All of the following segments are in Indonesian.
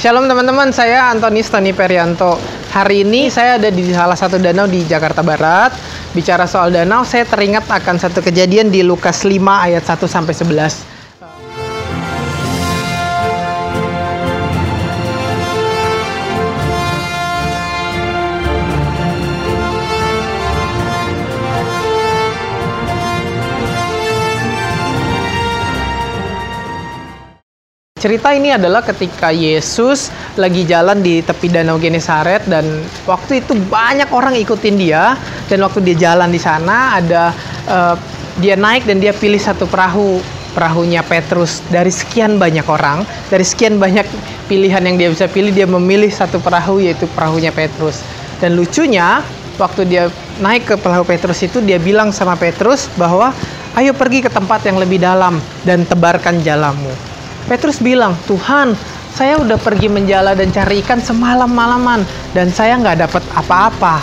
Shalom teman-teman, saya Antoni Tony Perianto. Hari ini saya ada di salah satu danau di Jakarta Barat. Bicara soal danau, saya teringat akan satu kejadian di Lukas 5 ayat 1 sampai 11. Cerita ini adalah ketika Yesus lagi jalan di tepi danau Genesaret dan waktu itu banyak orang ikutin dia. Dan waktu dia jalan di sana ada uh, dia naik dan dia pilih satu perahu. Perahunya Petrus. Dari sekian banyak orang dari sekian banyak pilihan yang dia bisa pilih dia memilih satu perahu yaitu perahunya Petrus. Dan lucunya waktu dia naik ke perahu Petrus itu dia bilang sama Petrus bahwa ayo pergi ke tempat yang lebih dalam dan tebarkan jalamu Petrus bilang, Tuhan, saya udah pergi menjala dan cari ikan semalam malaman dan saya nggak dapat apa-apa.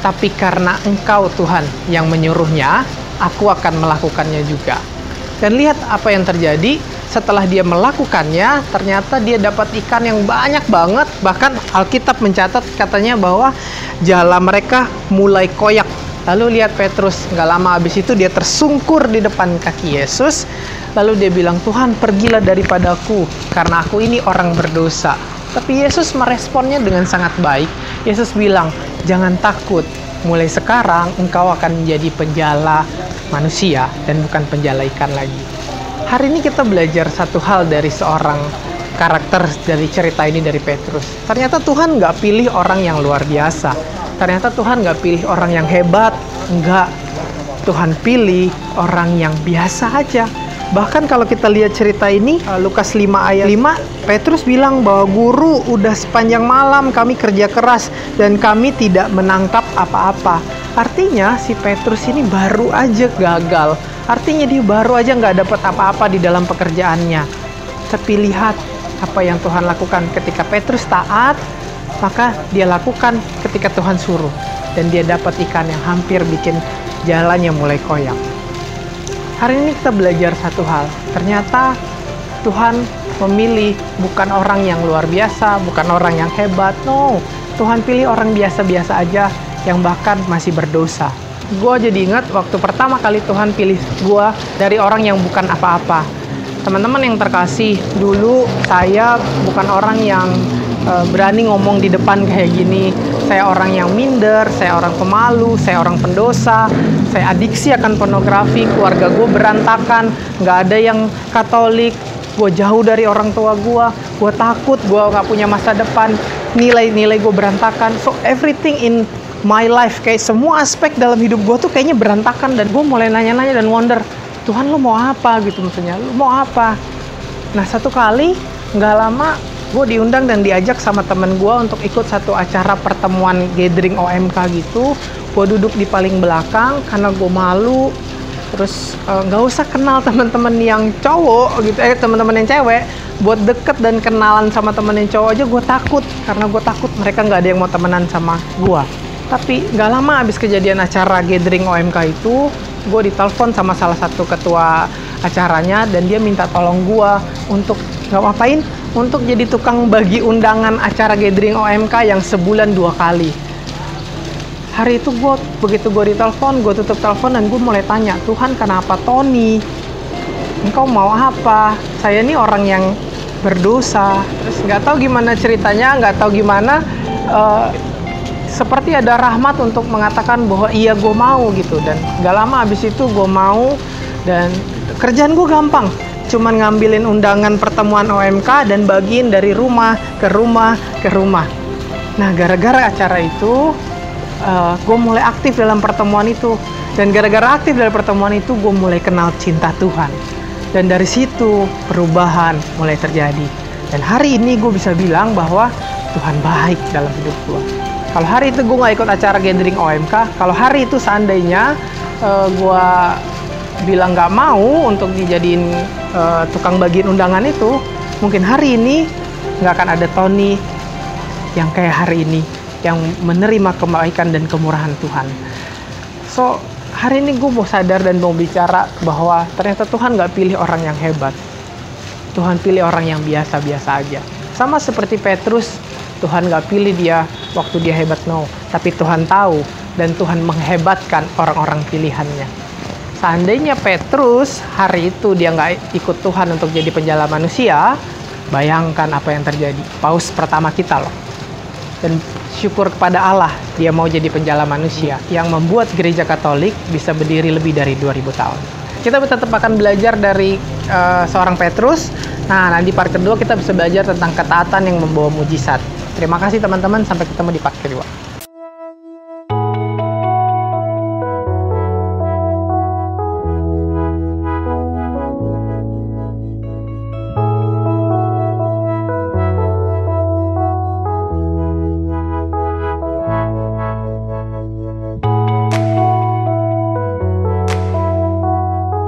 Tapi karena Engkau Tuhan yang menyuruhnya, aku akan melakukannya juga. Dan lihat apa yang terjadi setelah dia melakukannya, ternyata dia dapat ikan yang banyak banget. Bahkan Alkitab mencatat katanya bahwa jala mereka mulai koyak. Lalu lihat Petrus, nggak lama habis itu dia tersungkur di depan kaki Yesus Lalu dia bilang, Tuhan pergilah daripadaku, karena aku ini orang berdosa. Tapi Yesus meresponnya dengan sangat baik. Yesus bilang, jangan takut, mulai sekarang engkau akan menjadi penjala manusia dan bukan penjala ikan lagi. Hari ini kita belajar satu hal dari seorang karakter dari cerita ini dari Petrus. Ternyata Tuhan nggak pilih orang yang luar biasa. Ternyata Tuhan nggak pilih orang yang hebat. Enggak. Tuhan pilih orang yang biasa aja Bahkan kalau kita lihat cerita ini, uh, Lukas 5 ayat 5, Petrus bilang bahwa guru udah sepanjang malam kami kerja keras dan kami tidak menangkap apa-apa. Artinya si Petrus ini baru aja gagal. Artinya dia baru aja nggak dapat apa-apa di dalam pekerjaannya. Tapi lihat apa yang Tuhan lakukan ketika Petrus taat, maka dia lakukan ketika Tuhan suruh. Dan dia dapat ikan yang hampir bikin jalannya mulai koyak. Hari ini kita belajar satu hal. Ternyata Tuhan memilih bukan orang yang luar biasa, bukan orang yang hebat. No, Tuhan pilih orang biasa-biasa aja yang bahkan masih berdosa. Gue jadi ingat waktu pertama kali Tuhan pilih gue dari orang yang bukan apa-apa. Teman-teman yang terkasih, dulu saya bukan orang yang uh, berani ngomong di depan kayak gini. Saya orang yang minder, saya orang pemalu, saya orang pendosa, saya adiksi akan pornografi, keluarga gue berantakan, nggak ada yang Katolik, gue jauh dari orang tua gue, gue takut, gue nggak punya masa depan, nilai-nilai gue berantakan. So everything in my life, kayak semua aspek dalam hidup gue tuh kayaknya berantakan dan gue mulai nanya-nanya dan wonder, Tuhan lo mau apa gitu maksudnya, lo mau apa? Nah satu kali nggak lama gue diundang dan diajak sama temen gue untuk ikut satu acara pertemuan gathering OMK gitu. Gue duduk di paling belakang karena gue malu. Terus eh, nggak uh, usah kenal teman-teman yang cowok gitu eh teman-teman yang cewek. Buat deket dan kenalan sama temen yang cowok aja gue takut karena gue takut mereka nggak ada yang mau temenan sama gue tapi nggak lama abis kejadian acara gathering OMK itu gue ditelepon sama salah satu ketua acaranya dan dia minta tolong gue untuk nggak ngapain untuk jadi tukang bagi undangan acara gathering OMK yang sebulan dua kali. Hari itu gue begitu gue ditelepon, gue tutup telepon dan gue mulai tanya, Tuhan kenapa Tony? Engkau mau apa? Saya ini orang yang berdosa. Terus nggak tahu gimana ceritanya, nggak tahu gimana. Uh, seperti ada rahmat untuk mengatakan bahwa iya gue mau gitu dan gak lama abis itu gue mau dan kerjaan gue gampang cuman ngambilin undangan pertemuan OMK dan bagiin dari rumah ke rumah ke rumah. Nah, gara-gara acara itu, uh, gue mulai aktif dalam pertemuan itu. Dan gara-gara aktif dalam pertemuan itu, gue mulai kenal cinta Tuhan. Dan dari situ, perubahan mulai terjadi. Dan hari ini gue bisa bilang bahwa Tuhan baik dalam hidup gue. Kalau hari itu gue gak ikut acara gathering OMK, kalau hari itu seandainya uh, gue bilang gak mau untuk dijadiin uh, tukang bagian undangan itu mungkin hari ini nggak akan ada Tony yang kayak hari ini yang menerima kebaikan dan kemurahan Tuhan. So hari ini gue mau sadar dan mau bicara bahwa ternyata Tuhan nggak pilih orang yang hebat. Tuhan pilih orang yang biasa-biasa aja. Sama seperti Petrus, Tuhan gak pilih dia waktu dia hebat, no. Tapi Tuhan tahu dan Tuhan menghebatkan orang-orang pilihannya. Seandainya Petrus hari itu dia nggak ikut Tuhan untuk jadi penjala manusia, bayangkan apa yang terjadi. Paus pertama kita loh. Dan syukur kepada Allah dia mau jadi penjala manusia yang membuat gereja Katolik bisa berdiri lebih dari 2000 tahun. Kita tetap akan belajar dari uh, seorang Petrus. Nah, nanti part kedua kita bisa belajar tentang ketaatan yang membawa mujizat. Terima kasih teman-teman, sampai ketemu di part kedua.